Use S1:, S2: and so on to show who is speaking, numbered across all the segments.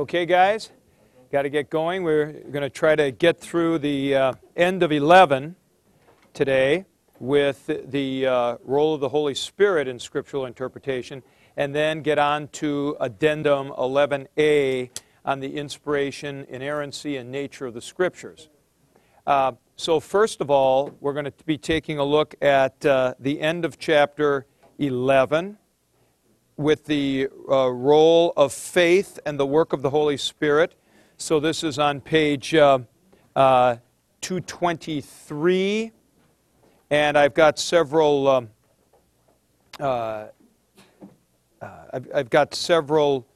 S1: Okay, guys? Got to get going. We're going to try to get through the uh, end of 11 today with the uh, role of the Holy Spirit in scriptural interpretation, and then get on to addendum 11a on the inspiration, inerrancy, and nature of the scriptures. Uh, so, first of all, we're going to be taking a look at uh, the end of chapter 11 with the uh, role of faith and the work of the Holy Spirit. So this is on page uh, uh, 223, and I've got several. Um, uh, uh, I've, I've got several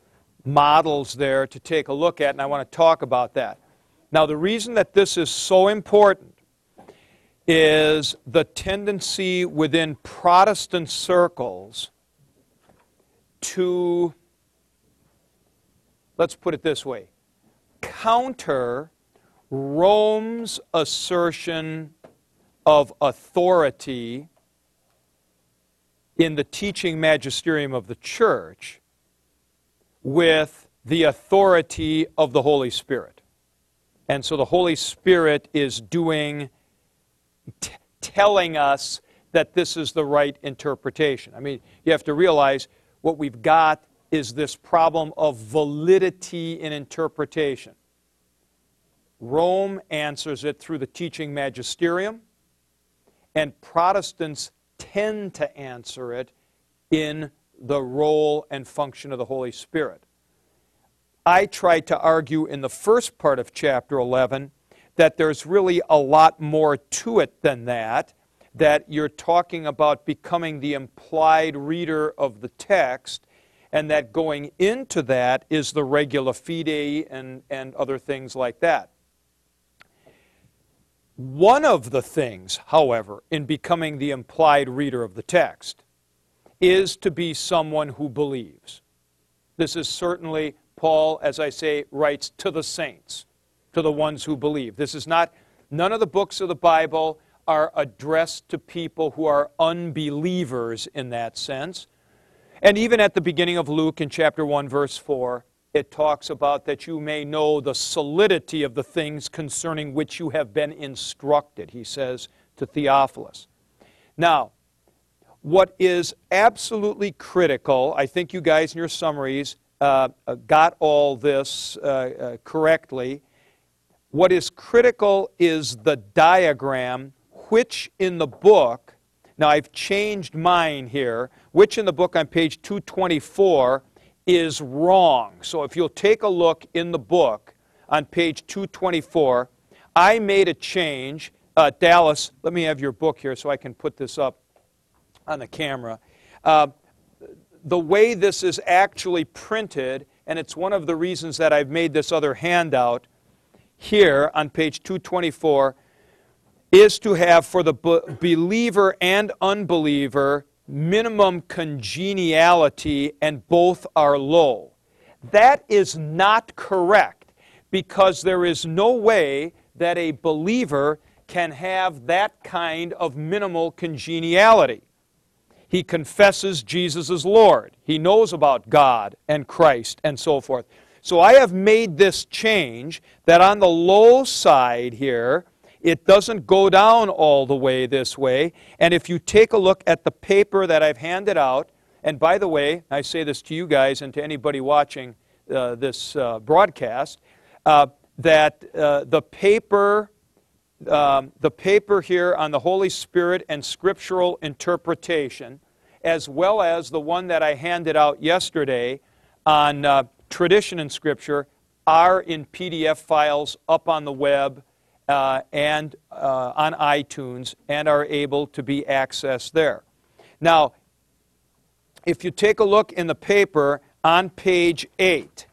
S1: models there to take a look at, and I want to talk about that. Now, the reason that this is so important is the tendency within Protestant circles to, let's put it this way, counter Rome's assertion of authority in the teaching magisterium of the church with the authority of the Holy Spirit. And so the Holy Spirit is doing, t- telling us that this is the right interpretation. I mean, you have to realize what we've got is this problem of validity in interpretation. Rome answers it through the teaching magisterium, and Protestants tend to answer it in the role and function of the Holy Spirit. I tried to argue in the first part of chapter 11 that there's really a lot more to it than that, that you're talking about becoming the implied reader of the text, and that going into that is the regula fidei and, and other things like that. One of the things, however, in becoming the implied reader of the text is to be someone who believes. This is certainly, Paul, as I say, writes to the saints, to the ones who believe. This is not, none of the books of the Bible are addressed to people who are unbelievers in that sense. And even at the beginning of Luke in chapter 1, verse 4, it talks about that you may know the solidity of the things concerning which you have been instructed, he says to Theophilus. Now, what is absolutely critical, I think you guys in your summaries uh, uh got all this uh, uh, correctly. What is critical is the diagram which in the book, now I've changed mine here, which in the book on page 224 is wrong. So if you'll take a look in the book on page 224, I made a change. Uh, Dallas, let me have your book here so I can put this up on the camera. Uh, the way this is actually printed, and it's one of the reasons that I've made this other handout here on page 224 is to have for the believer and unbeliever minimum congeniality, and both are low. That is not correct because there is no way that a believer can have that kind of minimal congeniality. He confesses Jesus is Lord. He knows about God and Christ and so forth. So I have made this change that on the low side here, it doesn't go down all the way this way. And if you take a look at the paper that I've handed out, and by the way, I say this to you guys and to anybody watching uh, this uh, broadcast, uh, that uh, the paper, um, the paper here on the Holy Spirit and scriptural interpretation, as well as the one that I handed out yesterday on uh, tradition and scripture, are in PDF files up on the web uh, and uh, on iTunes and are able to be accessed there. Now, if you take a look in the paper on page 8,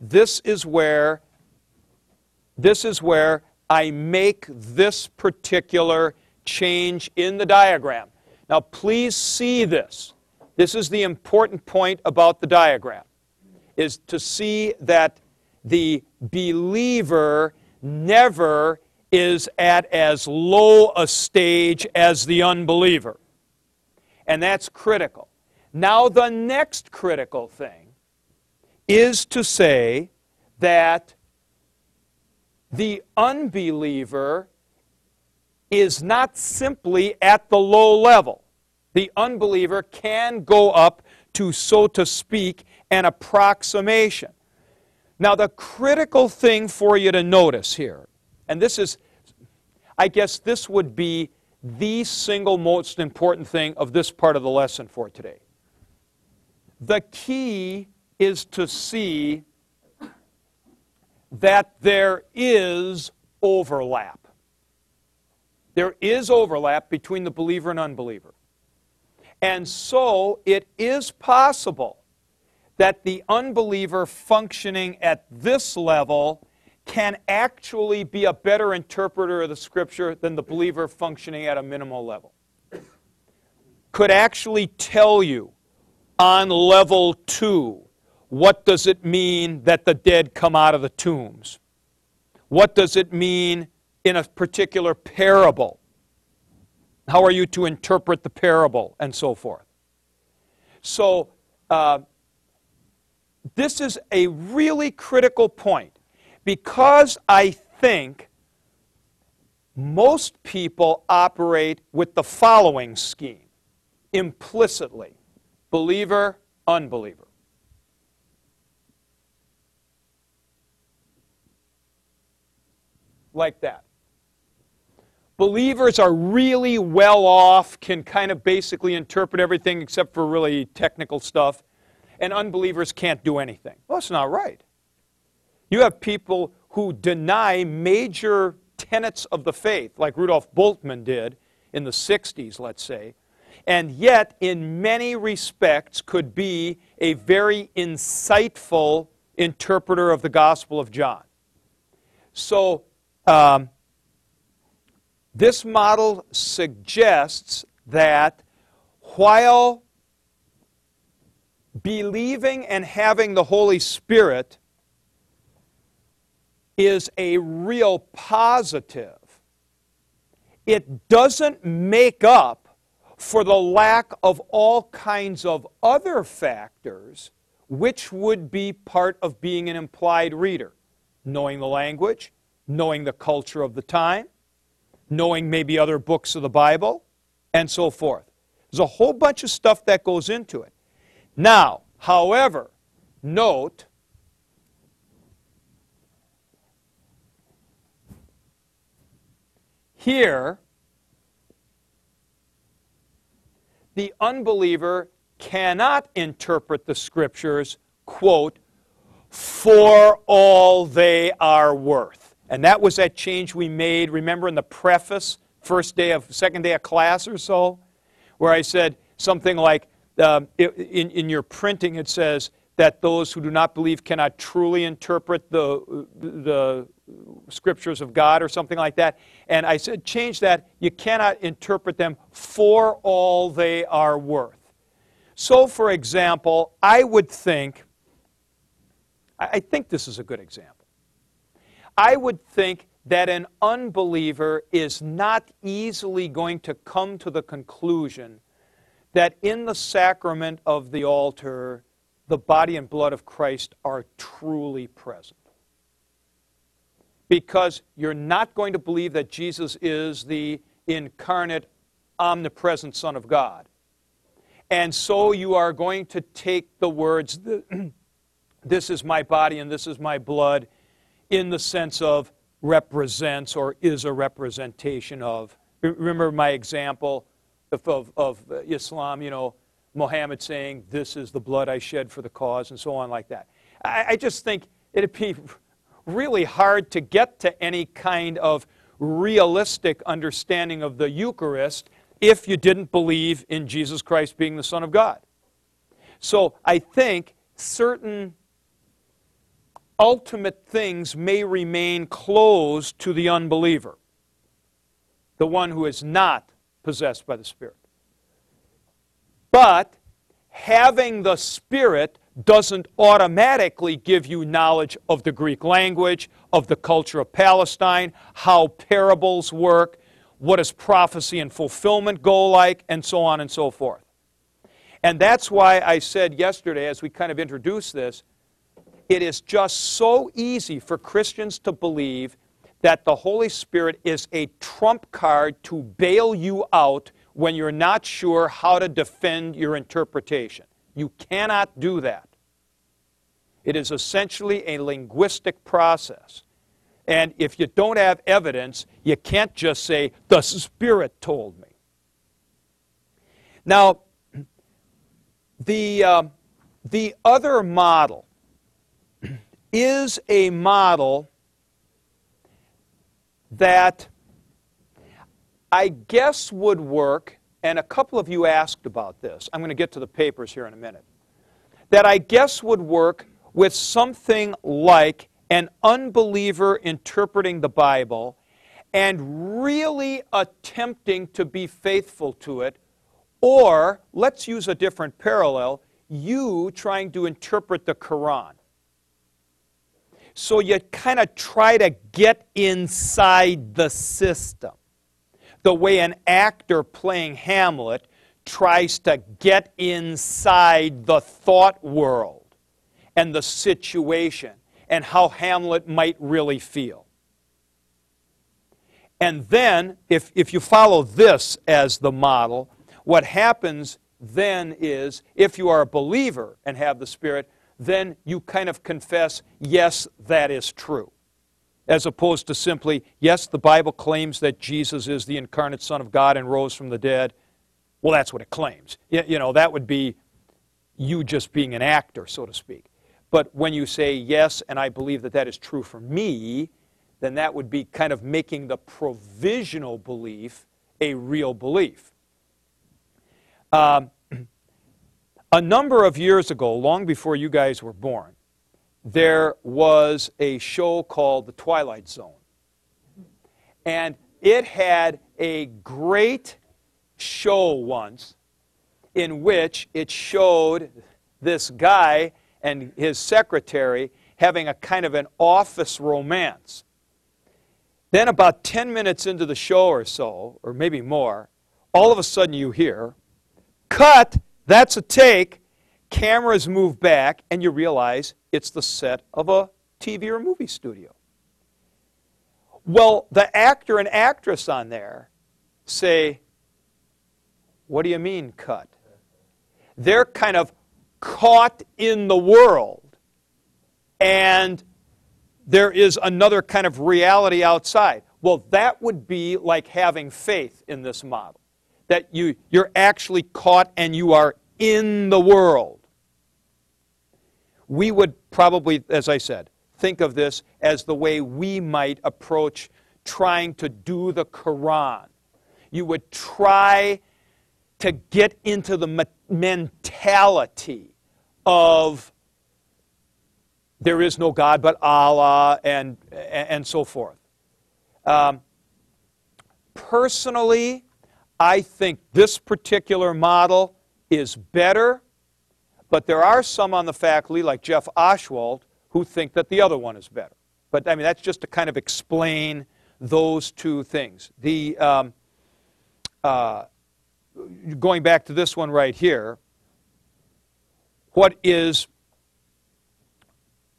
S1: this is where this is where I make this particular change in the diagram. Now, please see this. This is the important point about the diagram, is to see that the believer never is at as low a stage as the unbeliever. And that's critical. Now, the next critical thing is to say that the unbeliever is not simply at the low level. The unbeliever can go up to, so to speak, an approximation. Now, the critical thing for you to notice here, and this is, I guess this would be the single most important thing of this part of the lesson for today. The key is to see that there is overlap. There is overlap between the believer and unbeliever. And so it is possible that the unbeliever functioning at this level can actually be a better interpreter of the scripture than the believer functioning at a minimal level. Could actually tell you on level two what does it mean that the dead come out of the tombs? What does it mean in a particular parable? How are you to interpret the parable and so forth? So, uh, this is a really critical point because I think most people operate with the following scheme implicitly believer, unbeliever. like that. Believers are really well off, can kind of basically interpret everything except for really technical stuff, and unbelievers can't do anything. Well, that's not right. You have people who deny major tenets of the faith, like Rudolf Bultmann did in the 60s, let's say, and yet, in many respects, could be a very insightful interpreter of the Gospel of John. So, um, this model suggests that while believing and having the Holy Spirit is a real positive, it doesn't make up for the lack of all kinds of other factors which would be part of being an implied reader. Knowing the language, knowing the culture of the time, knowing maybe other books of the Bible, and so forth. There's a whole bunch of stuff that goes into it. Now, however, note here the unbeliever cannot interpret the scriptures, quote, for all they are worth. And that was that change we made, remember in the preface, first day of, second day of class or so, where I said something like, uh, in, in your printing it says that those who do not believe cannot truly interpret the, the scriptures of God or something like that. And I said, change that. You cannot interpret them for all they are worth. So, for example, I would think, I think this is a good example. I would think that an unbeliever is not easily going to come to the conclusion that in the sacrament of the altar, the body and blood of Christ are truly present. Because you're not going to believe that Jesus is the incarnate, omnipresent Son of God. And so you are going to take the words, this is my body and this is my blood, in the sense of represents or is a representation of. Remember my example of, of, of Islam, you know, Muhammad saying, This is the blood I shed for the cause, and so on, like that. I, I just think it'd be really hard to get to any kind of realistic understanding of the Eucharist if you didn't believe in Jesus Christ being the Son of God. So I think certain ultimate things may remain closed to the unbeliever, the one who is not possessed by the Spirit. But having the Spirit doesn't automatically give you knowledge of the Greek language, of the culture of Palestine, how parables work, what does prophecy and fulfillment go like, and so on and so forth. And that's why I said yesterday, as we kind of introduced this, it is just so easy for Christians to believe that the Holy Spirit is a trump card to bail you out when you're not sure how to defend your interpretation. You cannot do that. It is essentially a linguistic process. And if you don't have evidence, you can't just say, the Spirit told me. Now, the, uh, the other model is a model that I guess would work, and a couple of you asked about this. I'm going to get to the papers here in a minute. That I guess would work with something like an unbeliever interpreting the Bible and really attempting to be faithful to it, or let's use a different parallel, you trying to interpret the Quran. So you kind of try to get inside the system. The way an actor playing Hamlet tries to get inside the thought world and the situation and how Hamlet might really feel. And then, if, if you follow this as the model, what happens then is if you are a believer and have the Spirit, then you kind of confess, yes, that is true. As opposed to simply, yes, the Bible claims that Jesus is the incarnate Son of God and rose from the dead. Well, that's what it claims. You know, that would be you just being an actor, so to speak. But when you say, yes, and I believe that that is true for me, then that would be kind of making the provisional belief a real belief. Um, a number of years ago, long before you guys were born, there was a show called The Twilight Zone. And it had a great show once in which it showed this guy and his secretary having a kind of an office romance. Then, about 10 minutes into the show or so, or maybe more, all of a sudden you hear, cut that's a take. Cameras move back, and you realize it's the set of a TV or movie studio. Well, the actor and actress on there say, What do you mean, cut? They're kind of caught in the world, and there is another kind of reality outside. Well, that would be like having faith in this model that you, you're actually caught and you are in the world. We would probably, as I said, think of this as the way we might approach trying to do the Quran. You would try to get into the mentality of there is no God but Allah and, and so forth. Um, personally, I think this particular model is better, but there are some on the faculty, like Jeff Oschwald, who think that the other one is better. But I mean, that's just to kind of explain those two things. The, um, uh, going back to this one right here, what is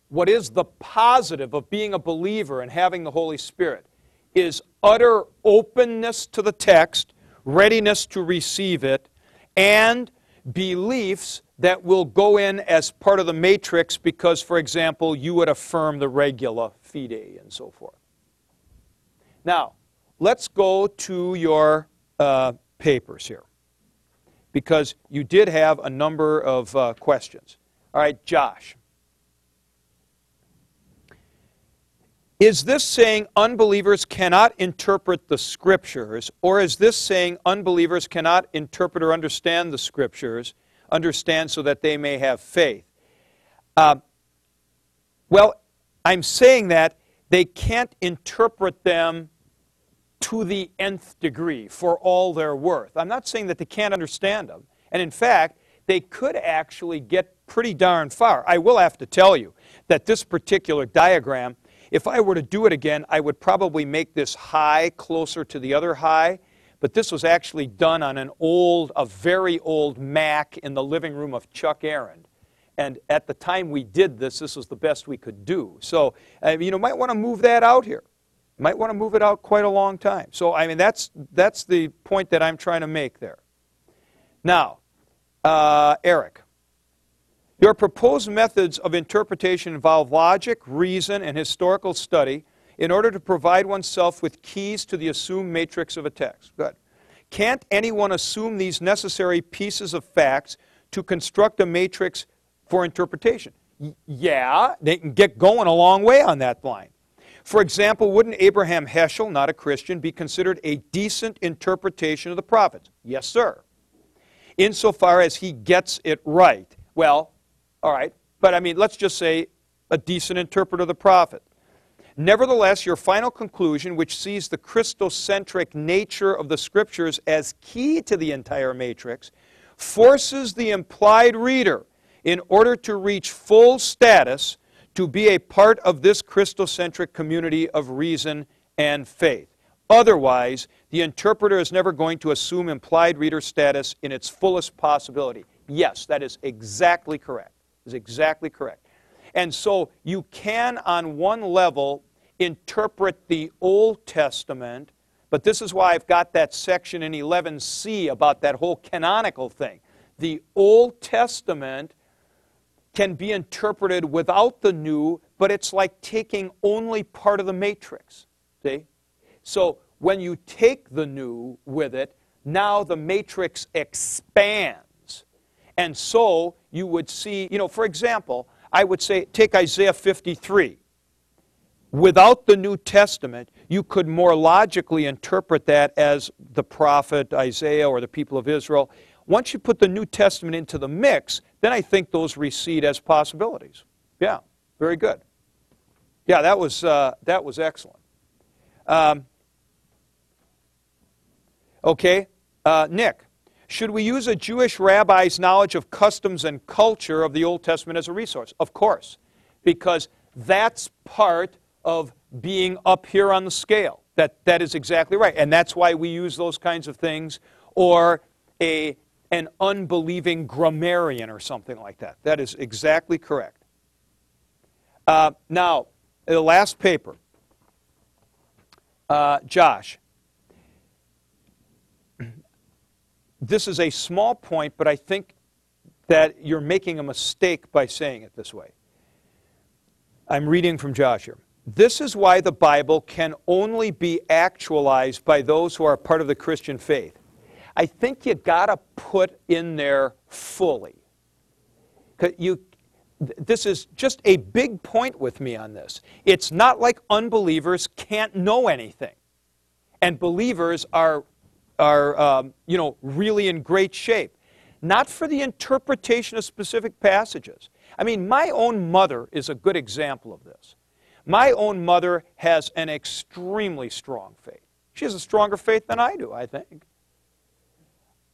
S1: what is the positive of being a believer and having the Holy Spirit is utter openness to the text readiness to receive it, and beliefs that will go in as part of the matrix because, for example, you would affirm the regula fidei and so forth. Now, let's go to your uh, papers here because you did have a number of uh, questions. All right, Josh. Is this saying unbelievers cannot interpret the scriptures, or is this saying unbelievers cannot interpret or understand the scriptures, understand so that they may have faith? Uh, well, I'm saying that they can't interpret them to the nth degree for all their worth. I'm not saying that they can't understand them. And in fact, they could actually get pretty darn far. I will have to tell you that this particular diagram if I were to do it again, I would probably make this high closer to the other high, but this was actually done on an old, a very old Mac in the living room of Chuck Arand. And at the time we did this, this was the best we could do. So, uh, you know, might want to move that out here. Might want to move it out quite a long time. So, I mean, that's, that's the point that I'm trying to make there. Now, uh, Eric, your proposed methods of interpretation involve logic, reason, and historical study in order to provide oneself with keys to the assumed matrix of a text. Good. Can't anyone assume these necessary pieces of facts to construct a matrix for interpretation? Y- yeah, they can get going a long way on that line. For example, wouldn't Abraham Heschel, not a Christian, be considered a decent interpretation of the prophets? Yes, sir. Insofar as he gets it right. Well, all right, but I mean, let's just say a decent interpreter of the prophet. Nevertheless, your final conclusion, which sees the Christocentric nature of the scriptures as key to the entire matrix, forces the implied reader, in order to reach full status, to be a part of this Christocentric community of reason and faith. Otherwise, the interpreter is never going to assume implied reader status in its fullest possibility. Yes, that is exactly correct. Is exactly correct. And so you can, on one level, interpret the Old Testament, but this is why I've got that section in 11c about that whole canonical thing. The Old Testament can be interpreted without the New, but it's like taking only part of the matrix. See? So when you take the New with it, now the matrix expands. And so you would see, you know, for example, I would say, take Isaiah 53. Without the New Testament, you could more logically interpret that as the prophet Isaiah or the people of Israel. Once you put the New Testament into the mix, then I think those recede as possibilities. Yeah, very good. Yeah, that was, uh, that was excellent. Um, okay, uh, Nick. Should we use a Jewish rabbi's knowledge of customs and culture of the Old Testament as a resource? Of course, because that's part of being up here on the scale. That, that is exactly right. And that's why we use those kinds of things, or a, an unbelieving grammarian or something like that. That is exactly correct. Uh, now, the last paper. Uh, Josh, this is a small point, but I think that you're making a mistake by saying it this way. I'm reading from Josh here. This is why the Bible can only be actualized by those who are part of the Christian faith. I think you got to put in there fully. You, this is just a big point with me on this. It's not like unbelievers can't know anything, and believers are are um, you know, really in great shape. Not for the interpretation of specific passages. I mean, my own mother is a good example of this. My own mother has an extremely strong faith. She has a stronger faith than I do, I think.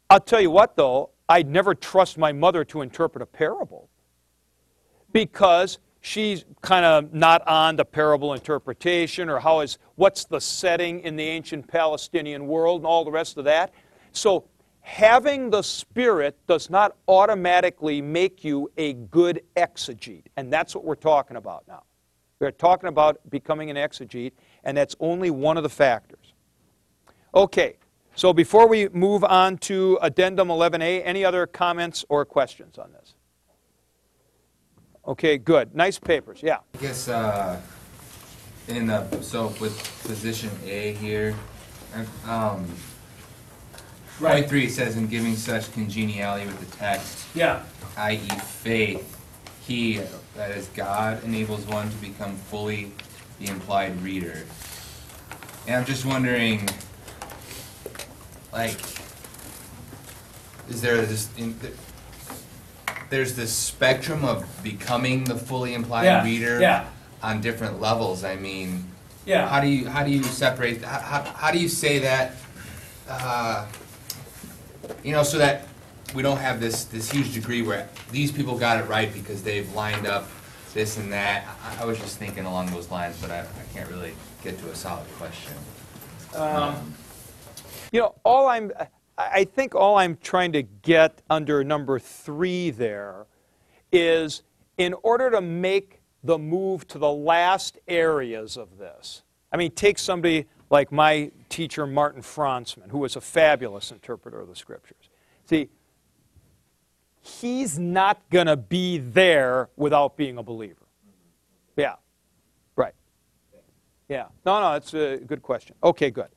S1: I'll tell you what, though, I'd never trust my mother to interpret a parable because she's kind of not on the parable interpretation or how is what's the setting in the ancient Palestinian world and all the rest of that. So having the spirit does not automatically make you a good exegete, and that's what we're talking about now. We're talking about becoming an exegete, and that's only one of the factors. Okay, so before we move on to addendum 11a, any other comments or questions on this? Okay, good. Nice papers. Yeah.
S2: I guess uh, in the so with position A here, um,
S1: Right.
S2: point three says in giving such congeniality with the text,
S1: Yeah.
S2: i.e., faith, he that is God enables one to become fully the implied reader. And I'm just wondering, like, is there this? In, there's this spectrum of becoming the fully implied
S1: Yeah,
S2: reader
S1: yeah.
S2: on different levels. I mean,
S1: Yeah.
S2: how do you how do you separate? How, how, how do you say that? Uh, you know, so that we don't have this this huge degree where these people got it right because they've lined up this and that. I, I was just thinking along those lines, but I, I can't really get to a solid question.
S1: Um, you know, all I'm, I think all I'm trying to get under number three there is in order to make the move to the last areas of this, I mean, take somebody like my teacher, Martin Franzmann, who was a fabulous interpreter of the scriptures. See, he's not going to be there without being a believer. Yeah, right. Yeah. No, no, that's a good question. Okay, good.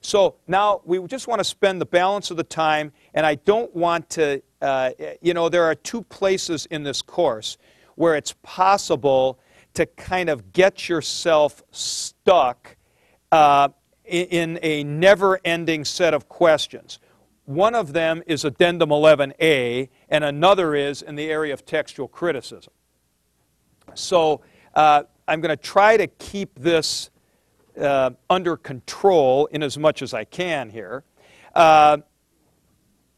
S1: So now we just want to spend the balance of the time, and I don't want to, uh, you know, there are two places in this course where it's possible to kind of get yourself stuck uh, in a never ending set of questions. One of them is Addendum 11a, and another is in the area of textual criticism. So uh, I'm going to try to keep this uh, under control in as much as I can here. Uh,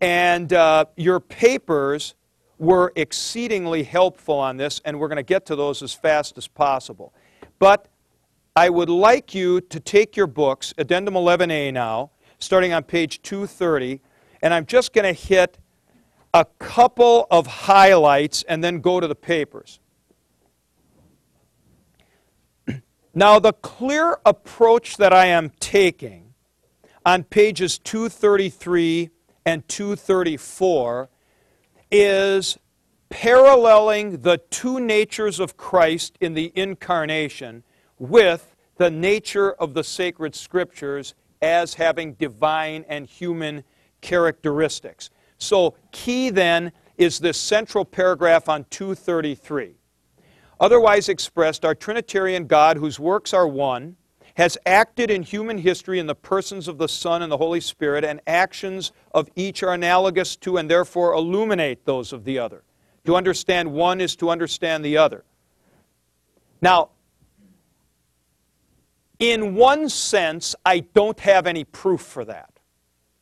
S1: and uh, your papers were exceedingly helpful on this, and we're going to get to those as fast as possible. But I would like you to take your books, Addendum 11A now, starting on page 230, and I'm just going to hit a couple of highlights and then go to the papers. Now, the clear approach that I am taking on pages 233 and 234 is paralleling the two natures of Christ in the incarnation with the nature of the sacred scriptures as having divine and human characteristics. So, key then is this central paragraph on 233. Otherwise expressed, our Trinitarian God, whose works are one, has acted in human history in the persons of the Son and the Holy Spirit, and actions of each are analogous to and therefore illuminate those of the other. To understand one is to understand the other. Now, in one sense, I don't have any proof for that.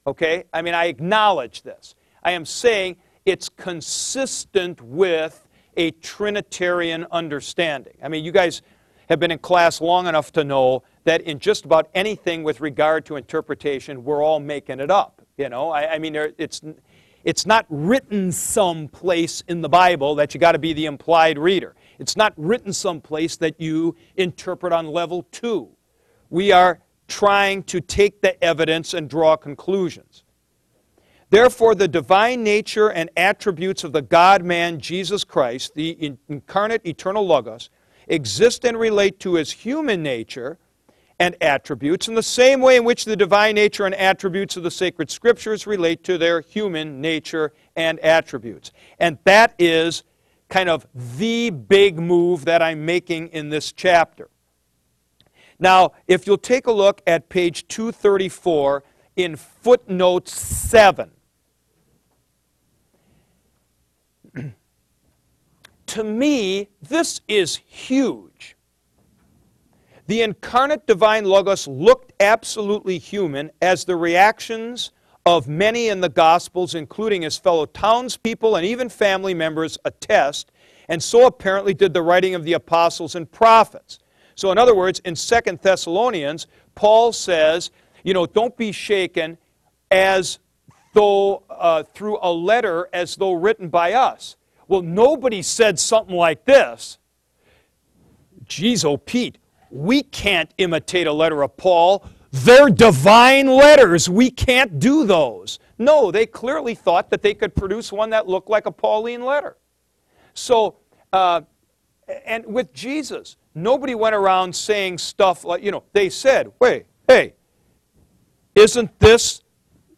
S1: Okay? I mean, I acknowledge this. I am saying it's consistent with a Trinitarian understanding. I mean, you guys have been in class long enough to know that in just about anything with regard to interpretation, we're all making it up. You know, I, I mean, it's, it's not written someplace in the Bible that you got to be the implied reader. It's not written someplace that you interpret on level two we are trying to take the evidence and draw conclusions. Therefore, the divine nature and attributes of the God man Jesus Christ, the incarnate eternal Logos, exist and relate to his human nature and attributes in the same way in which the divine nature and attributes of the sacred scriptures relate to their human nature and attributes. And that is kind of the big move that I'm making in this chapter. Now, if you'll take a look at page 234 in footnote 7, to me, this is huge. The incarnate divine Logos looked absolutely human as the reactions of many in the Gospels, including his fellow townspeople and even family members, attest, and so apparently did the writing of the apostles and prophets. So, in other words, in Second Thessalonians, Paul says, you know, don't be shaken as though uh, through a letter as though written by us. Well, nobody said something like this. Geez, oh, Pete, we can't imitate a letter of Paul. They're divine letters. We can't do those. No, they clearly thought that they could produce one that looked like a Pauline letter. So, uh, and with Jesus, nobody went around saying stuff like, you know, they said, wait, hey, isn't this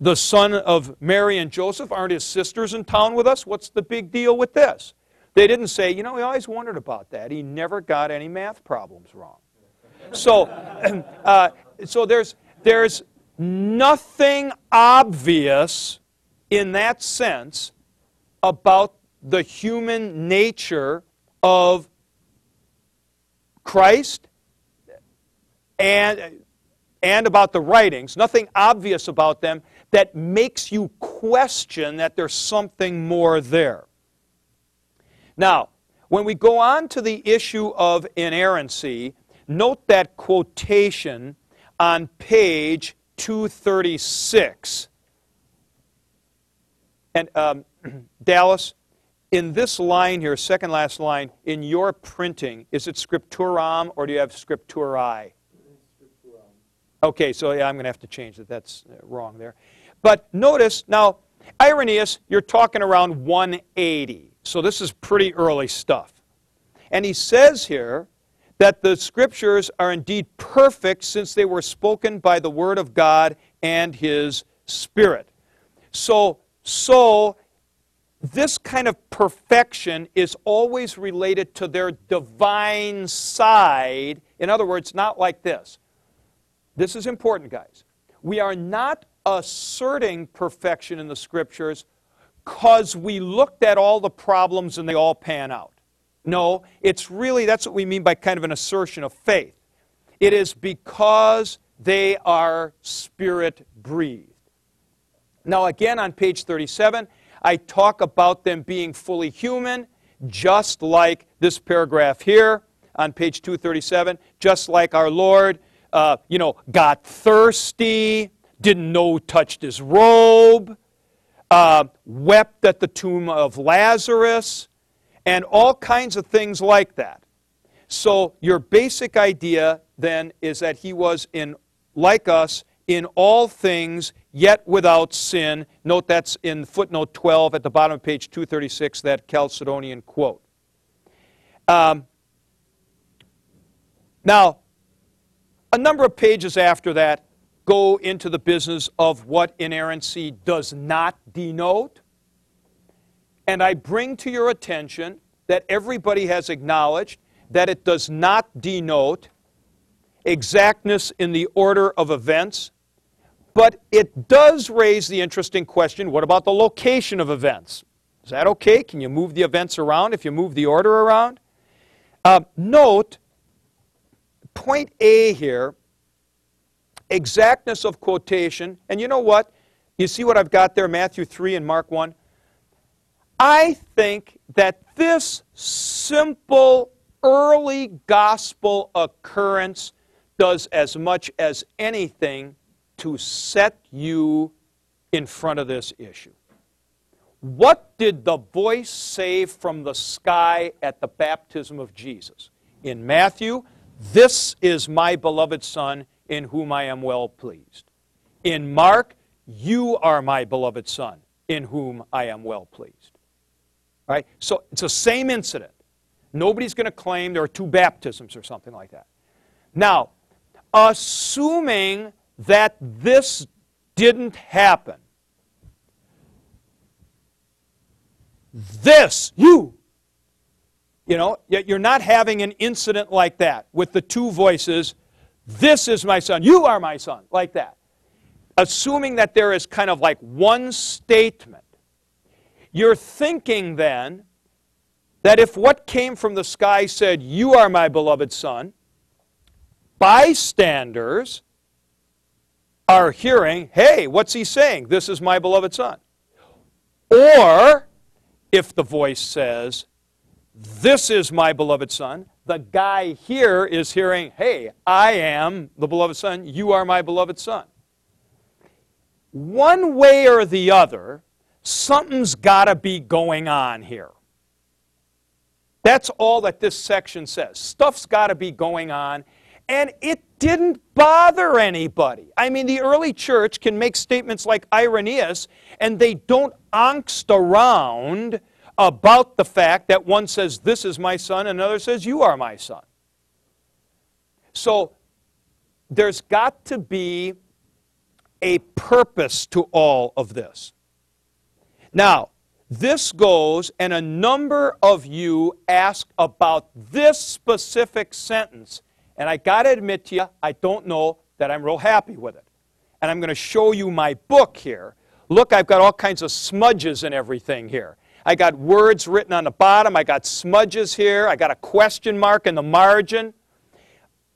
S1: the son of Mary and Joseph? Aren't his sisters in town with us? What's the big deal with this? They didn't say, you know, we always wondered about that. He never got any math problems wrong. So, uh, so there's, there's nothing obvious in that sense about the human nature of Christ and, and about the writings, nothing obvious about them that makes you question that there's something more there. Now, when we go on to the issue of inerrancy, note that quotation on page 236. And um, Dallas, in this line here, second last line, in your printing, is it scripturam or do you have scripturi? Okay, so yeah, I'm going to have to change it. That's uh, wrong there. But notice, now, Irenaeus, you're talking around 180. So this is pretty early stuff. And he says here that the scriptures are indeed perfect since they were spoken by the word of God and his spirit. So, so this kind of perfection is always related to their divine side. In other words, not like this. This is important, guys. We are not asserting perfection in the scriptures because we looked at all the problems and they all pan out. No, it's really, that's what we mean by kind of an assertion of faith. It is because they are spirit breathed. Now, again, on page 37, I talk about them being fully human, just like this paragraph here on page 237, just like our Lord, uh, you know, got thirsty, didn't know touched his robe, uh, wept at the tomb of Lazarus, and all kinds of things like that. So your basic idea then is that he was in like us in all things, yet without sin. Note that's in footnote 12 at the bottom of page 236, that Chalcedonian quote. Um, now, a number of pages after that go into the business of what inerrancy does not denote. And I bring to your attention that everybody has acknowledged that it does not denote exactness in the order of events, but it does raise the interesting question what about the location of events? Is that okay? Can you move the events around if you move the order around? Uh, note, point A here, exactness of quotation. And you know what? You see what I've got there, Matthew 3 and Mark 1? I think that this simple early gospel occurrence does as much as anything to set you in front of this issue. What did the voice say from the sky at the baptism of Jesus? In Matthew, this is my beloved Son in whom I am well pleased. In Mark, you are my beloved Son in whom I am well pleased. Right? So it's the same incident. Nobody's going to claim there are two baptisms or something like that. Now, assuming that this didn't happen. This, you, you know, yet you're not having an incident like that with the two voices, this is my son, you are my son, like that. Assuming that there is kind of like one statement, you're thinking then that if what came from the sky said, You are my beloved son, bystanders are hearing, hey, what's he saying? This is my beloved son. Or if the voice says, this is my beloved son, the guy here is hearing, hey, I am the beloved son, you are my beloved son. One way or the other, something's got to be going on here. That's all that this section says. Stuff's got to be going on, and it didn't bother anybody. I mean, the early church can make statements like Irenaeus, and they don't angst around about the fact that one says, This is my son, and another says, You are my son. So there's got to be a purpose to all of this. Now, this goes, and a number of you ask about this specific sentence. And I got to admit to you, I don't know that I'm real happy with it. And I'm going to show you my book here. Look, I've got all kinds of smudges and everything here. I got words written on the bottom. I got smudges here. I got a question mark in the margin.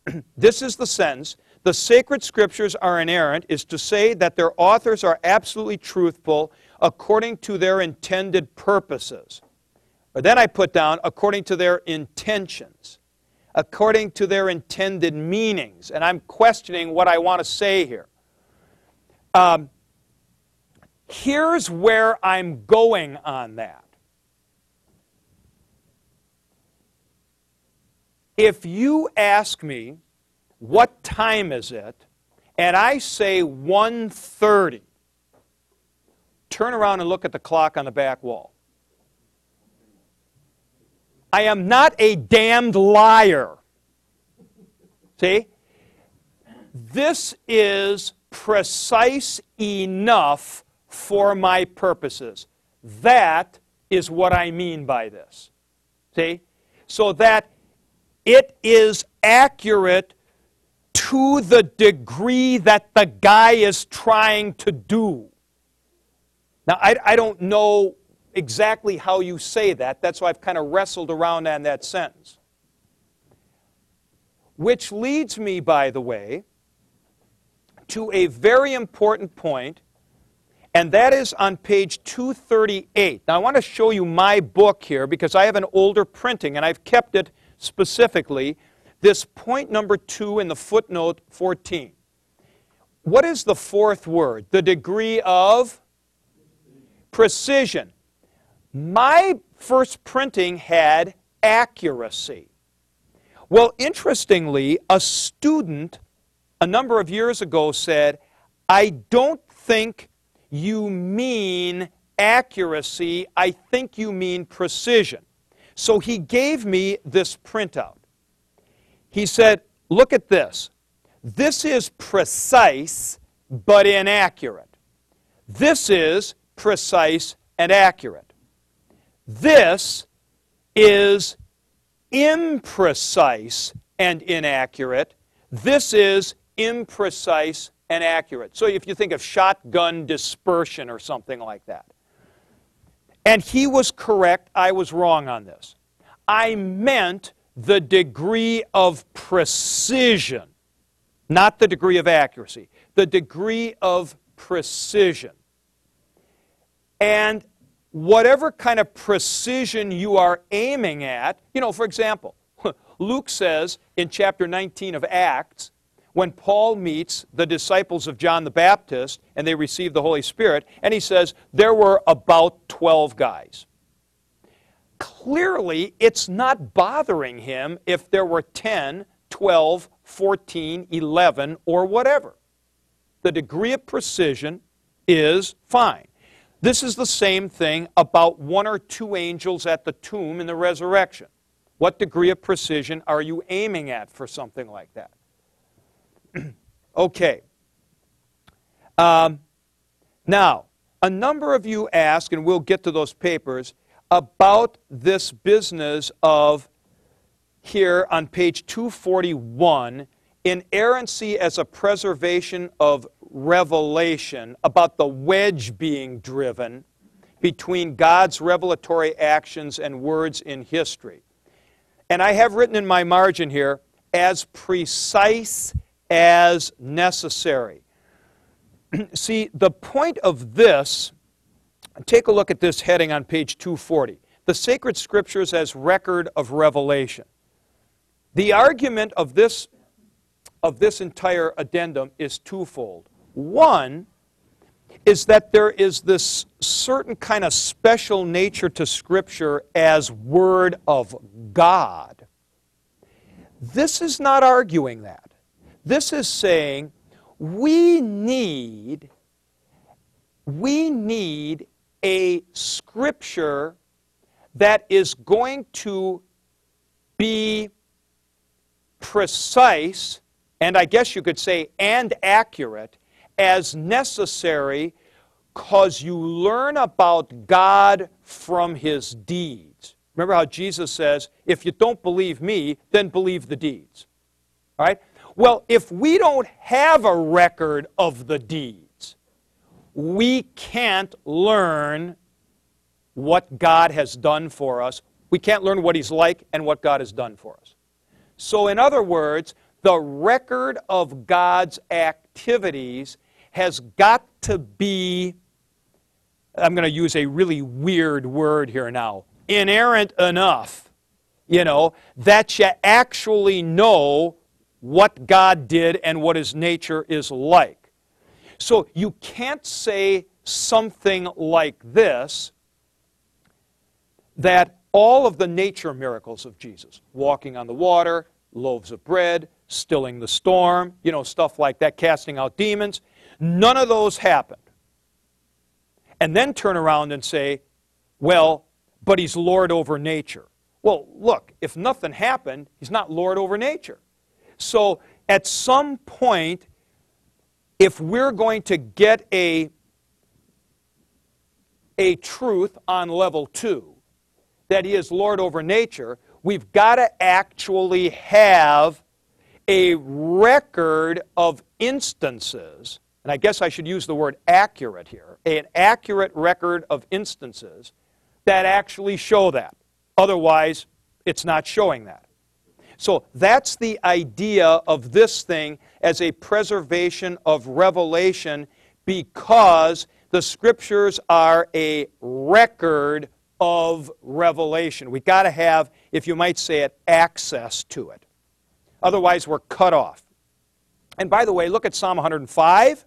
S1: this is the sentence. The sacred scriptures are inerrant is to say that their authors are absolutely truthful according to their intended purposes. Or then I put down according to their intentions, according to their intended meanings. And I'm questioning what I want to say here. Um, Here's where I'm going on that. If you ask me, what time is it? And I say 1:30. Turn around and look at the clock on the back wall. I am not a damned liar. See? This is precise enough for my purposes. That is what I mean by this. See? So that it is accurate to the degree that the guy is trying to do. Now, I, I don't know exactly how you say that. That's why I've kind of wrestled around on that sentence. Which leads me, by the way, to a very important point, and that is on page 238. Now, I want to show you my book here because I have an older printing, and I've kept it specifically. This point number two in the footnote 14. What is the fourth word? The degree of precision. My first printing had accuracy. Well, interestingly, a student a number of years ago said, I don't think you mean accuracy, I think you mean precision. So he gave me this printout. He said, Look at this. This is precise but inaccurate. This is precise and accurate. This is imprecise and inaccurate. This is imprecise and accurate. So if you think of shotgun dispersion or something like that. And he was correct, I was wrong on this. I meant the degree of precision, not the degree of accuracy, the degree of precision. And whatever kind of precision you are aiming at, you know, for example, Luke says in chapter 19 of Acts, when Paul meets the disciples of John the Baptist and they receive the Holy Spirit, and he says there were about 12 guys. Clearly, it's not bothering him if there were 10, 12, 14, 11, or whatever. The degree of precision is fine. This is the same thing about one or two angels at the tomb in the resurrection. What degree of precision are you aiming at for something like that? okay. Um, now, a number of you ask, and we'll get to those papers, about this business of here on page 241 inerrancy as a preservation of revelation, about the wedge being driven between God's revelatory actions and words in history. And I have written in my margin here, as precise as necessary. See, the point of this, take a look at this heading on page 240 the sacred scriptures as record of revelation. The argument of this, of this entire addendum is twofold. One is that there is this certain kind of special nature to Scripture as Word of God. This is not arguing that. This is saying we need, we need a Scripture that is going to be precise, and I guess you could say, and accurate as necessary because you learn about God from his deeds. Remember how Jesus says, if you don't believe me, then believe the deeds. All right? Well, if we don't have a record of the deeds, we can't learn what God has done for us. We can't learn what He's like and what God has done for us. So, in other words, the record of God's activities has got to be, I'm going to use a really weird word here now, inerrant enough, you know, that you actually know what God did and what His nature is like. So you can't say something like this that all of the nature miracles of Jesus, walking on the water, loaves of bread, stilling the storm, you know, stuff like that, casting out demons. None of those happened. And then turn around and say, well, but he's Lord over nature. Well, look, if nothing happened, he's not Lord over nature. So at some point, if we're going to get a, a truth on level two, that he is Lord over nature, we've got to actually have a record of instances, and I guess I should use the word accurate here, an accurate record of instances that actually show that. Otherwise, it's not showing that. So that's the idea of this thing as a preservation of revelation because the scriptures are a record of revelation. We've got to have, if you might say it, access to it. Otherwise, we're cut off. And by the way, look at Psalm 105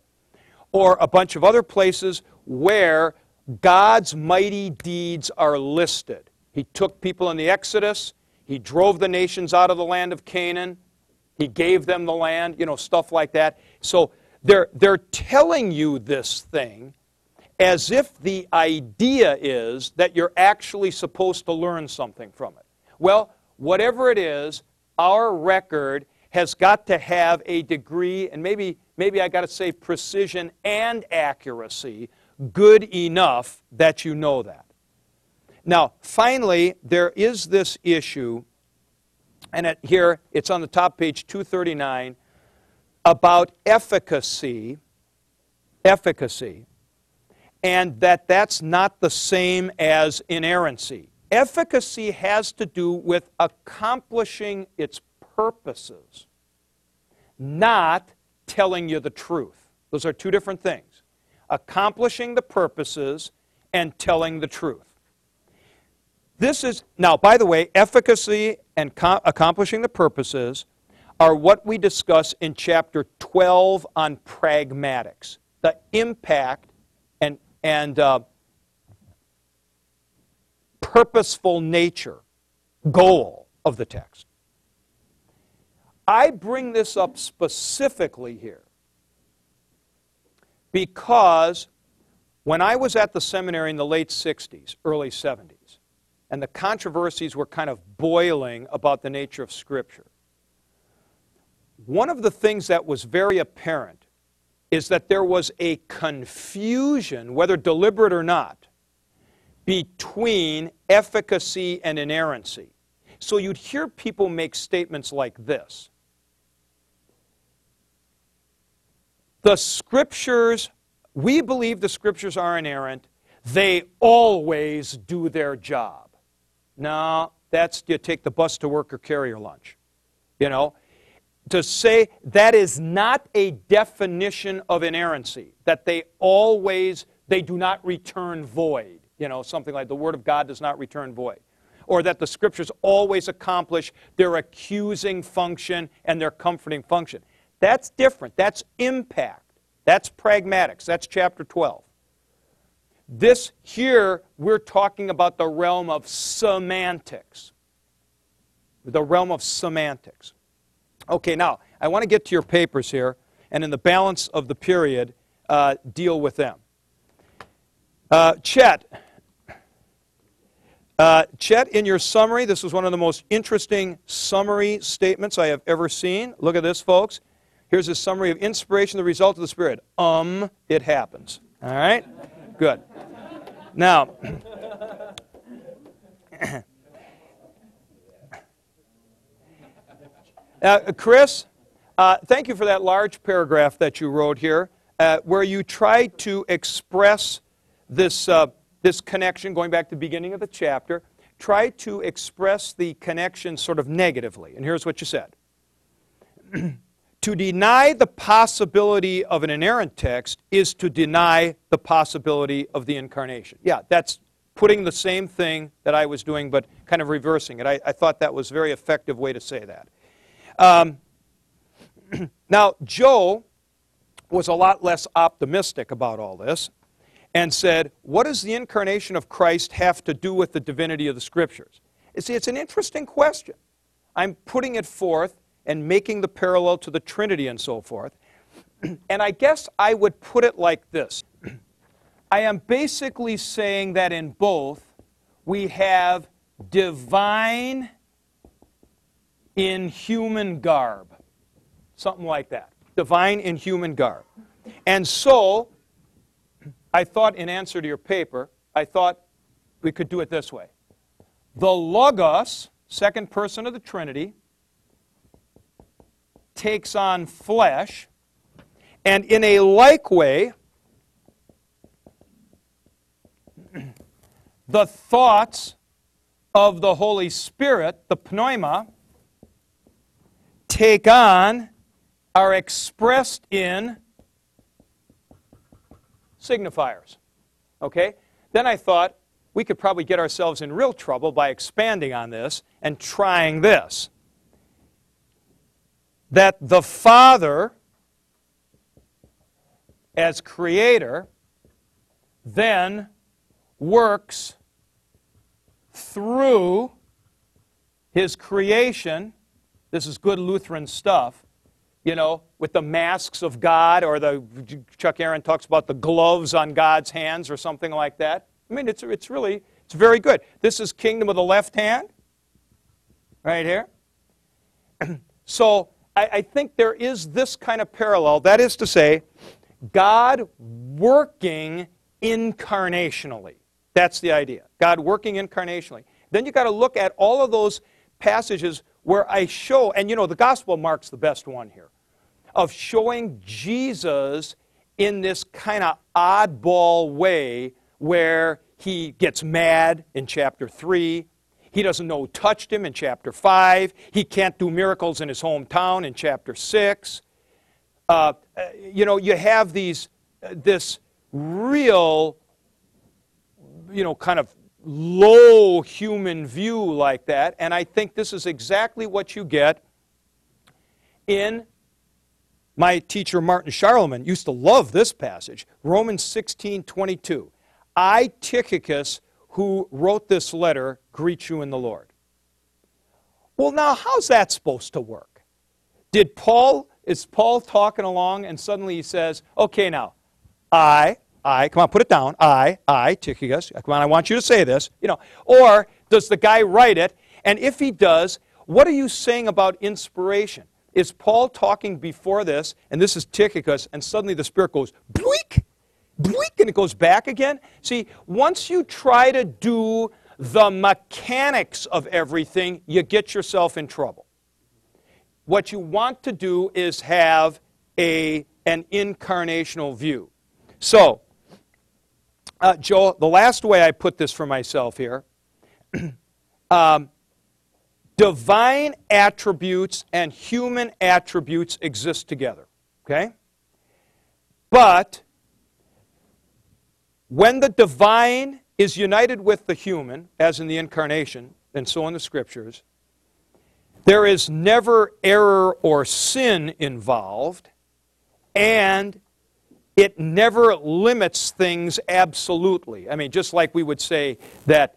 S1: or a bunch of other places where God's mighty deeds are listed. He took people in the Exodus, He drove the nations out of the land of Canaan, He gave them the land, you know, stuff like that. So they're, they're telling you this thing as if the idea is that you're actually supposed to learn something from it. Well, whatever it is, our record has got to have a degree, and maybe, maybe I got to say precision and accuracy, good enough that you know that. Now, finally, there is this issue, and it, here it's on the top page 239, about efficacy, efficacy and that that's not the same as inerrancy. Efficacy has to do with accomplishing its purposes, not telling you the truth. Those are two different things. Accomplishing the purposes and telling the truth. This is, now, by the way, efficacy and accomplishing the purposes are what we discuss in chapter 12 on pragmatics, the impact and uh, purposeful nature, goal of the text. I bring this up specifically here because when I was at the seminary in the late 60s, early 70s, and the controversies were kind of boiling about the nature of Scripture, one of the things that was very apparent is that there was a confusion, whether deliberate or not, between efficacy and inerrancy. So you'd hear people make statements like this The scriptures, we believe the scriptures are inerrant, they always do their job. No, that's you take the bus to work or carry your lunch. You know, to say that is not a definition of inerrancy, that they always, they do not return void. You know, something like the Word of God does not return void. Or that the Scriptures always accomplish their accusing function and their comforting function. That's different. That's impact. That's pragmatics. That's chapter 12. This here, we're talking about the realm of semantics. The realm of semantics. Okay, now, I want to get to your papers here, and in the balance of the period, uh, deal with them. Uh, Chet, uh, Chet, in your summary, this was one of the most interesting summary statements I have ever seen. Look at this, folks. Here's a summary of inspiration, the result of the Spirit. Um, it happens. All right? Good. Now, Uh, Chris, uh, thank you for that large paragraph that you wrote here, uh, where you tried to express this, uh, this connection, going back to the beginning of the chapter, try to express the connection sort of negatively. And here's what you said To deny the possibility of an inerrant text is to deny the possibility of the incarnation. Yeah, that's putting the same thing that I was doing, but kind of reversing it. I, I thought that was a very effective way to say that. Um, now, Joe was a lot less optimistic about all this and said, What does the incarnation of Christ have to do with the divinity of the Scriptures? You see, it's an interesting question. I'm putting it forth and making the parallel to the Trinity and so forth. and I guess I would put it like this I am basically saying that in both we have divine in human garb. Something like that. Divine in human garb. And so, I thought in answer to your paper, I thought we could do it this way. The Logos, second person of the Trinity, takes on flesh, and in a like way, the thoughts of the Holy Spirit, the pneuma, take on, are expressed in signifiers. Okay? Then I thought we could probably get ourselves in real trouble by expanding on this and trying this. That the Father, as creator, then works through his creation. This is good Lutheran stuff, you know, with the masks of God, or the Chuck Arand talks about the gloves on God's hands, or something like that. I mean, it's, it's really, it's very good. This is kingdom of the left hand, right here. so I, I think there is this kind of parallel. That is to say, God working incarnationally. That's the idea. God working incarnationally. Then you've got to look at all of those passages where I show, and you know, the gospel marks the best one here, of showing Jesus in this kind of oddball way where he gets mad in chapter 3. He doesn't know who touched him in chapter 5. He can't do miracles in his hometown in chapter 6. Uh, uh, you know, you have these, uh, this real, you know, kind of low human view like that. And I think this is exactly what you get in my teacher Martin Scharlemann used to love this passage, Romans 16, 22. I, Tychicus, who wrote this letter, greet you in the Lord. Well, now, how's that supposed to work? Did Paul, is Paul talking along and suddenly he says, okay, now, I, I, come on, put it down, I, I, Tychicus, come on, I want you to say this, you know, or does the guy write it? And if he does, what are you saying about inspiration? Is Paul talking before this, and this is Tychicus, and suddenly the Spirit goes, bleak, bleak, and it goes back again. See, once you try to do the mechanics of everything, you get yourself in trouble. What you want to do is have a, an incarnational view. So, uh, Joe, the last way I put this for myself here um, divine attributes and human attributes exist together. Okay? But when the divine is united with the human, as in the incarnation, and so in the scriptures, there is never error or sin involved, and it never limits things absolutely. I mean, just like we would say that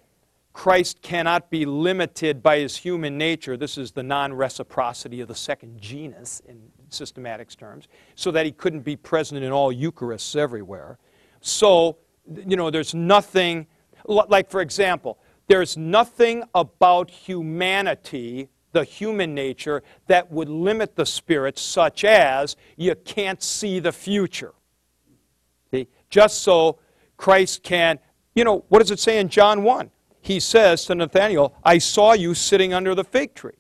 S1: Christ cannot be limited by his human nature. This is the non reciprocity of the second genus in systematics terms, so that he couldn't be present in all Eucharists everywhere. So, you know, there's nothing, like for example, there's nothing about humanity, the human nature, that would limit the Spirit, such as you can't see the future. See? Just so Christ can, you know, what does it say in John 1? He says to Nathanael, I saw you sitting under the fig tree.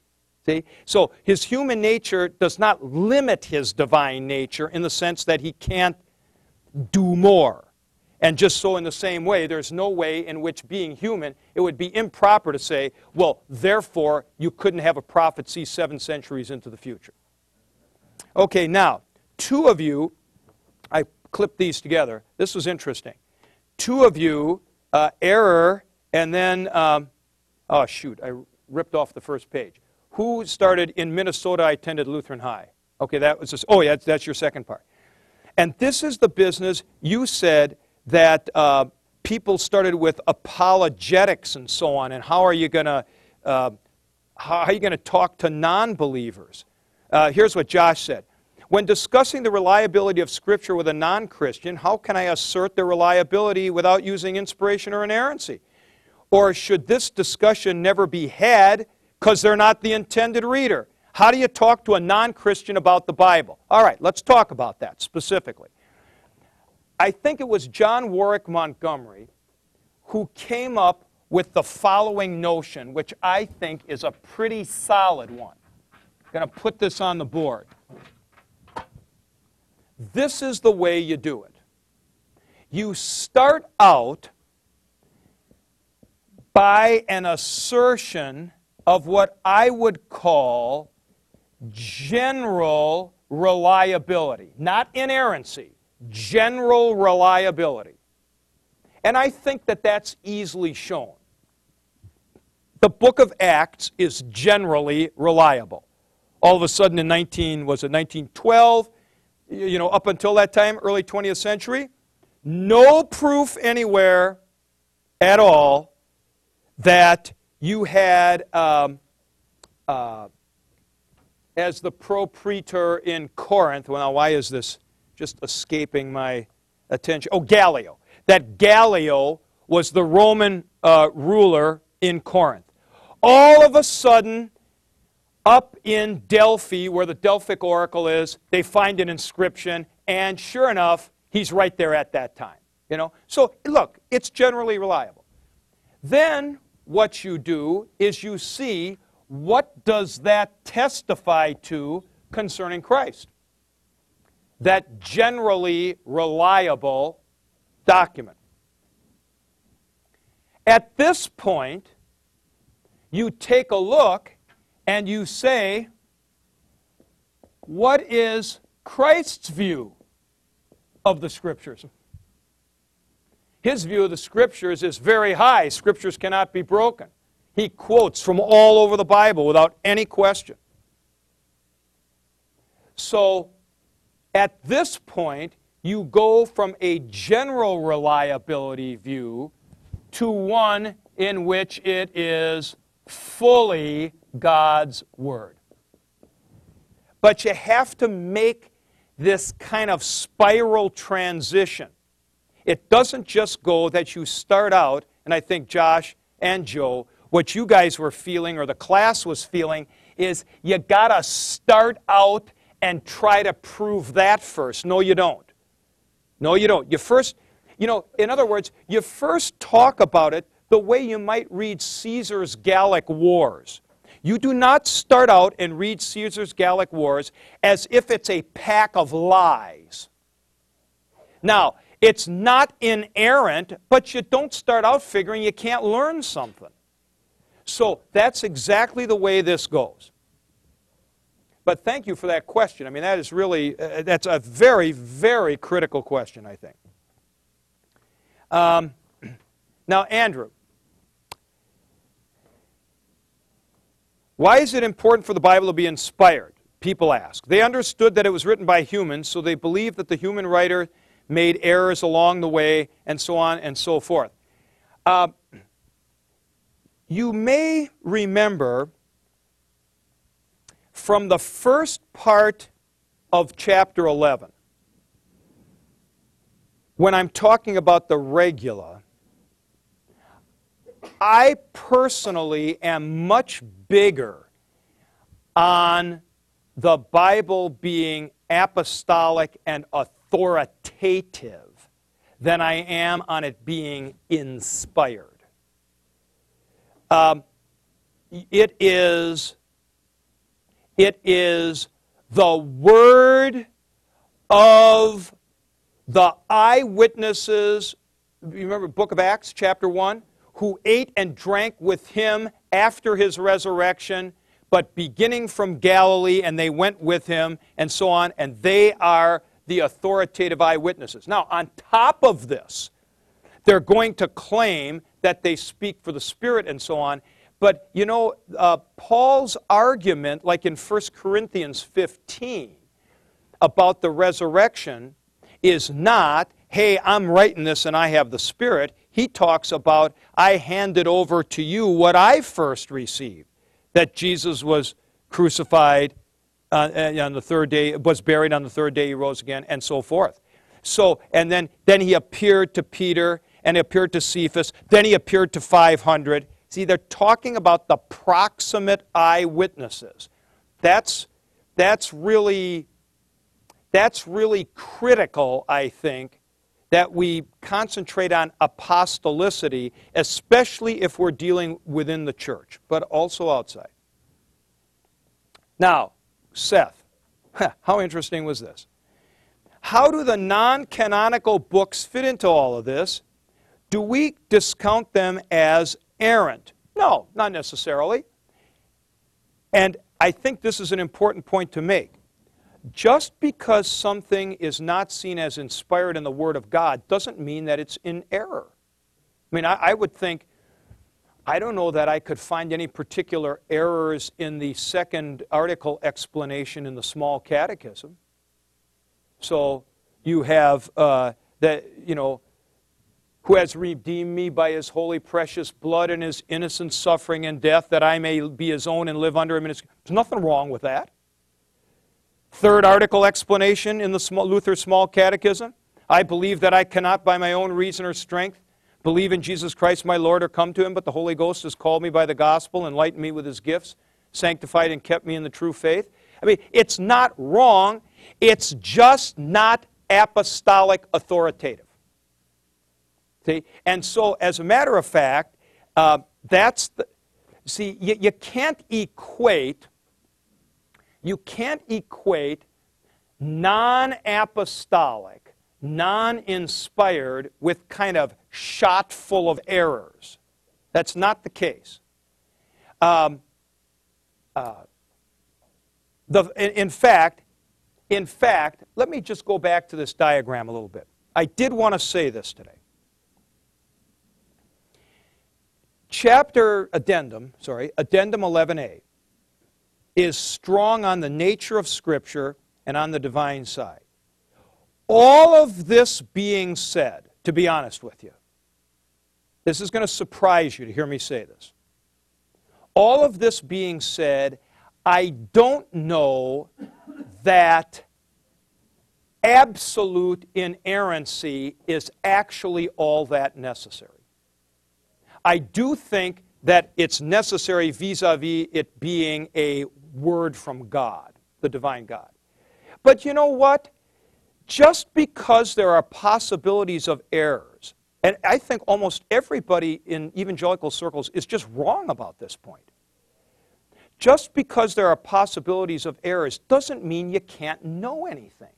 S1: See? So his human nature does not limit his divine nature in the sense that he can't do more. And just so, in the same way, there's no way in which being human, it would be improper to say, well, therefore, you couldn't have a prophet see seven centuries into the future. Okay, now, two of you, I clipped these together. This was interesting. Two of you, uh, error, and then, um, oh, shoot, I ripped off the first page. Who started in Minnesota? I attended Lutheran High. Okay, that was just, oh, yeah, that's your second part. And this is the business you said that uh, people started with apologetics and so on, and how are you going to uh, how are you going to talk to non believers? Uh, here's what Josh said When discussing the reliability of Scripture with a non Christian, how can I assert their reliability without using inspiration or inerrancy? Or should this discussion never be had because they're not the intended reader? How do you talk to a non Christian about the Bible? All right, let's talk about that specifically. I think it was John Warwick Montgomery who came up with the following notion, which I think is a pretty solid one. I'm going to put this on the board. This is the way you do it. You start out by an assertion of what I would call general reliability, not inerrancy, general reliability. And I think that that's easily shown. The book of Acts is generally reliable. All of a sudden in 19 was it 1912, you know, up until that time, early 20th century, no proof anywhere at all that you had um, uh, as the pro-praetor in Corinth. Well, now why is this just escaping my attention? Oh, Gallio. That Gallio was the Roman uh, ruler in Corinth. All of a sudden, up in Delphi, where the Delphic oracle is, they find an inscription, and sure enough, he's right there at that time. You know, so look, it's generally reliable. Then what you do is you see what does that testify to concerning Christ? That generally reliable document. At this point, you take a look and you say, what is Christ's view of the Scriptures? His view of the Scriptures is very high. Scriptures cannot be broken. He quotes from all over the Bible without any question. So, at this point, you go from a general reliability view to one in which it is fully God's Word. But you have to make this kind of spiral transition. It doesn't just go that you start out, and I think Josh and Joe what you guys were feeling or the class was feeling is you got to start out and try to prove that first. No, you don't. No, you don't. You first, you know, in other words, you first talk about it the way you might read Caesar's Gallic Wars. You do not start out and read Caesar's Gallic Wars as if it's a pack of lies. Now, it's not inerrant, but you don't start out figuring you can't learn something. So that's exactly the way this goes. But thank you for that question. I mean, that is really, uh, that's a very, very critical question, I think. Um, now, Andrew, why is it important for the Bible to be inspired? People ask. They understood that it was written by humans, so they believed that the human writer made errors along the way, and so on and so forth. Uh, you may remember from the first part of chapter 11, when I'm talking about the regula, I personally am much bigger on the Bible being apostolic and authoritative than I am on it being inspired. Um, it is it is the word of the eyewitnesses. You remember book of Acts, chapter 1? Who ate and drank with him after his resurrection, but beginning from Galilee, and they went with him, and so on, and they are the authoritative eyewitnesses. Now, on top of this, they're going to claim that they speak for the Spirit and so on. But you know, uh, Paul's argument, like in 1 Corinthians 15, about the resurrection, is not, hey, I'm writing this and I have the Spirit. He talks about, I handed over to you what I first received that Jesus was crucified uh, on the third day, was buried on the third day, he rose again, and so forth. So, and then, then he appeared to Peter, and appeared to Cephas, then he appeared to 500. See, they're talking about the proximate eyewitnesses. That's, that's really that's really critical, I think, that we concentrate on apostolicity, especially if we're dealing within the church, but also outside. Now, Seth, how interesting was this? How do the non canonical books fit into all of this? Do we discount them as errant? No, not necessarily. And I think this is an important point to make just because something is not seen as inspired in the Word of God doesn't mean that it's in error. I mean, I, I, would think, I don't know that I could find any particular errors in the second article explanation in the small catechism. So you have uh, that, you know, who has redeemed me by his holy precious blood and his innocent suffering and death, that I may be his own and live under him. There's nothing wrong with that. Third article explanation in the small, Luther Small Catechism. I believe that I cannot by my own reason or strength believe in Jesus Christ my Lord or come to him, but the Holy Ghost has called me by the gospel, enlightened me with his gifts, sanctified and kept me in the true faith. I mean, it's not wrong, it's just not apostolic authoritative. See? And so, as a matter of fact, uh, that's the, see, you, you can't equate you can't equate non apostolic, non inspired with kind of shot full of errors. That's not the case. Um, uh, the, in, in fact, in fact, let me just go back to this diagram a little bit. I did want to say this today. Chapter addendum, sorry, addendum 11a is strong on the nature of Scripture and on the divine side. All of this being said, to be honest with you, this is going to surprise you to hear me say this. All of this being said, I don't know that absolute inerrancy is actually all that necessary. I do think that it's necessary vis a vis it being a word from God, the divine God. But you know what? Just because there are possibilities of errors, and I think almost everybody in evangelical circles is just wrong about this point. Just because there are possibilities of errors doesn't mean you can't know anything.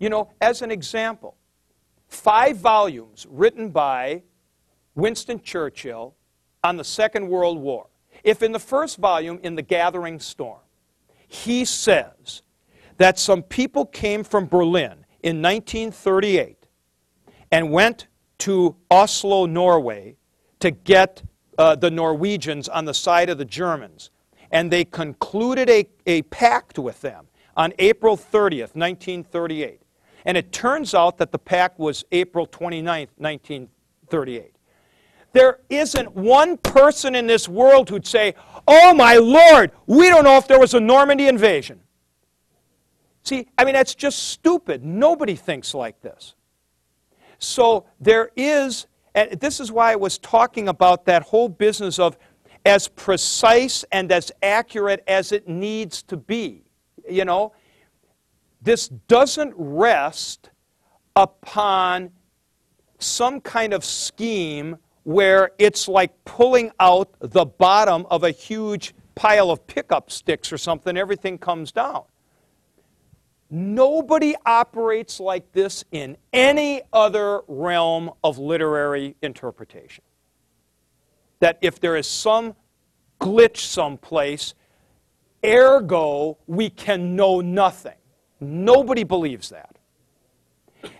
S1: You know, as an example, five volumes written by Winston Churchill on the Second World War. If in the first volume, in The Gathering Storm, he says that some people came from Berlin in 1938 and went to Oslo, Norway, to get uh, the Norwegians on the side of the Germans. And they concluded a, a pact with them on April 30th, 1938. And it turns out that the pact was April 29th, 1938. There isn't one person in this world who'd say, Oh my Lord, we don't know if there was a Normandy invasion. See, I mean, that's just stupid. Nobody thinks like this. So there is, and this is why I was talking about that whole business of as precise and as accurate as it needs to be. You know, this doesn't rest upon some kind of scheme where it's like pulling out the bottom of a huge pile of pickup sticks or something, everything comes down. Nobody operates like this in any other realm of literary interpretation. That if there is some glitch someplace, ergo, we can know nothing. Nobody believes that.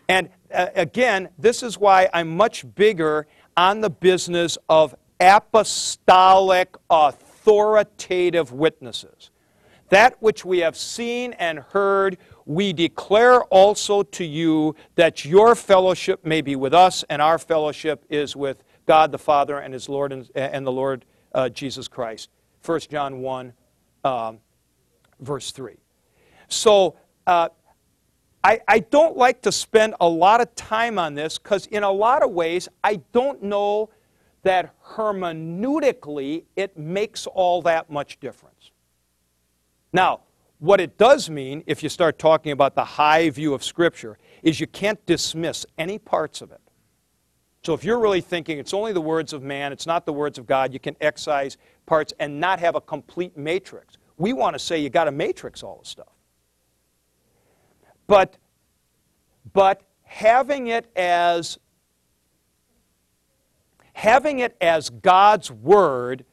S1: And uh, again, this is why I'm much bigger on the business of apostolic authoritative witnesses. That which we have seen and heard, we declare also to you that your fellowship may be with us, and our fellowship is with God the Father and His Lord and, and the Lord uh, Jesus Christ. 1 John 1, um, verse 3. So uh, I, I don't like to spend a lot of time on this because, in a lot of ways, I don't know that hermeneutically it makes all that much difference. Now, what it does mean, if you start talking about the high view of Scripture, is you can't dismiss any parts of it. So if you're really thinking it's only the words of man, it's not the words of God, you can excise parts and not have a complete matrix. We want to say you got to matrix all the stuff. But, but having it as having it as God's word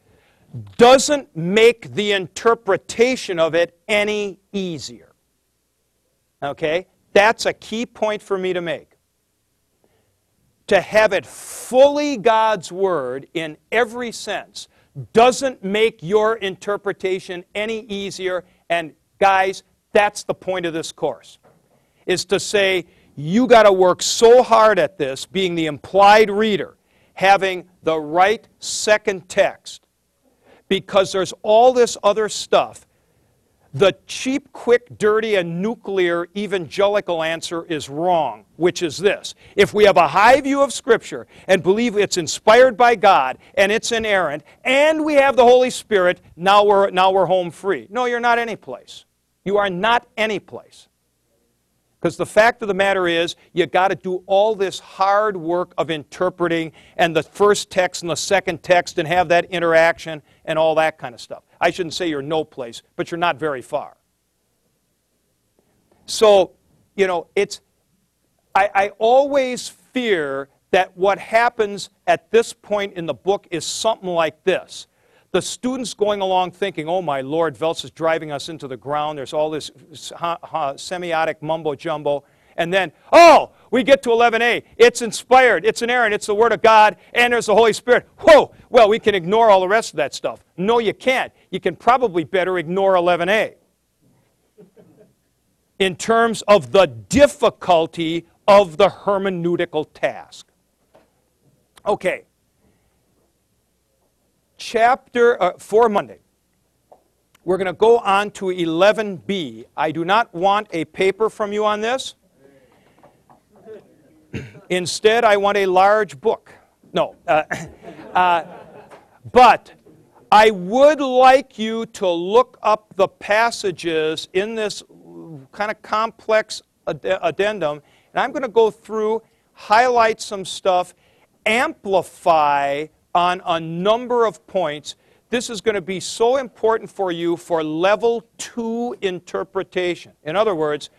S1: doesn't make the interpretation of it any easier. Okay? That's a key point for me to make. To have it fully God's Word in every sense doesn't make your interpretation any easier. And guys, that's the point of this course. Is to say, you got to work so hard at this, being the implied reader, having the right second text, because there's all this other stuff the cheap, quick, dirty, and nuclear evangelical answer is wrong, which is this. If we have a high view of Scripture and believe it's inspired by God and it's inerrant, and we have the Holy Spirit, now we're, now we're home free. No, you're not any place. You are not any place. Because the fact of the matter is, you got to do all this hard work of interpreting and the first text and the second text and have that interaction and all that kind of stuff. I shouldn't say you're no place, but you're not very far. So, you know, it's, I, I always fear that what happens at this point in the book is something like this the students going along thinking, oh my Lord, Voelz is driving us into the ground. There's all this semiotic mumbo jumbo. And then, oh, we get to 11a. It's inspired, it's an inerrant, it's the Word of God, and there's the Holy Spirit. Whoa, well, we can ignore all the rest of that stuff. No, you can't. You can probably better ignore 11a in terms of the difficulty of the hermeneutical task. Okay, chapter uh, for Monday. We're going to go on to 11b. I do not want a paper from you on this. Instead, I want a large book. No. Uh, uh, but I would like you to look up the passages in this kind of complex ad- addendum, and I'm going to go through, highlight some stuff, amplify on a number of points. This is going to be so important for you for level two interpretation. In other words,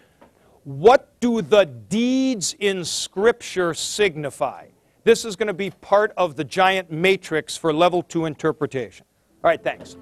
S1: what do the deeds in Scripture signify? This is going to be part of the giant matrix for level two interpretation. All right, thanks.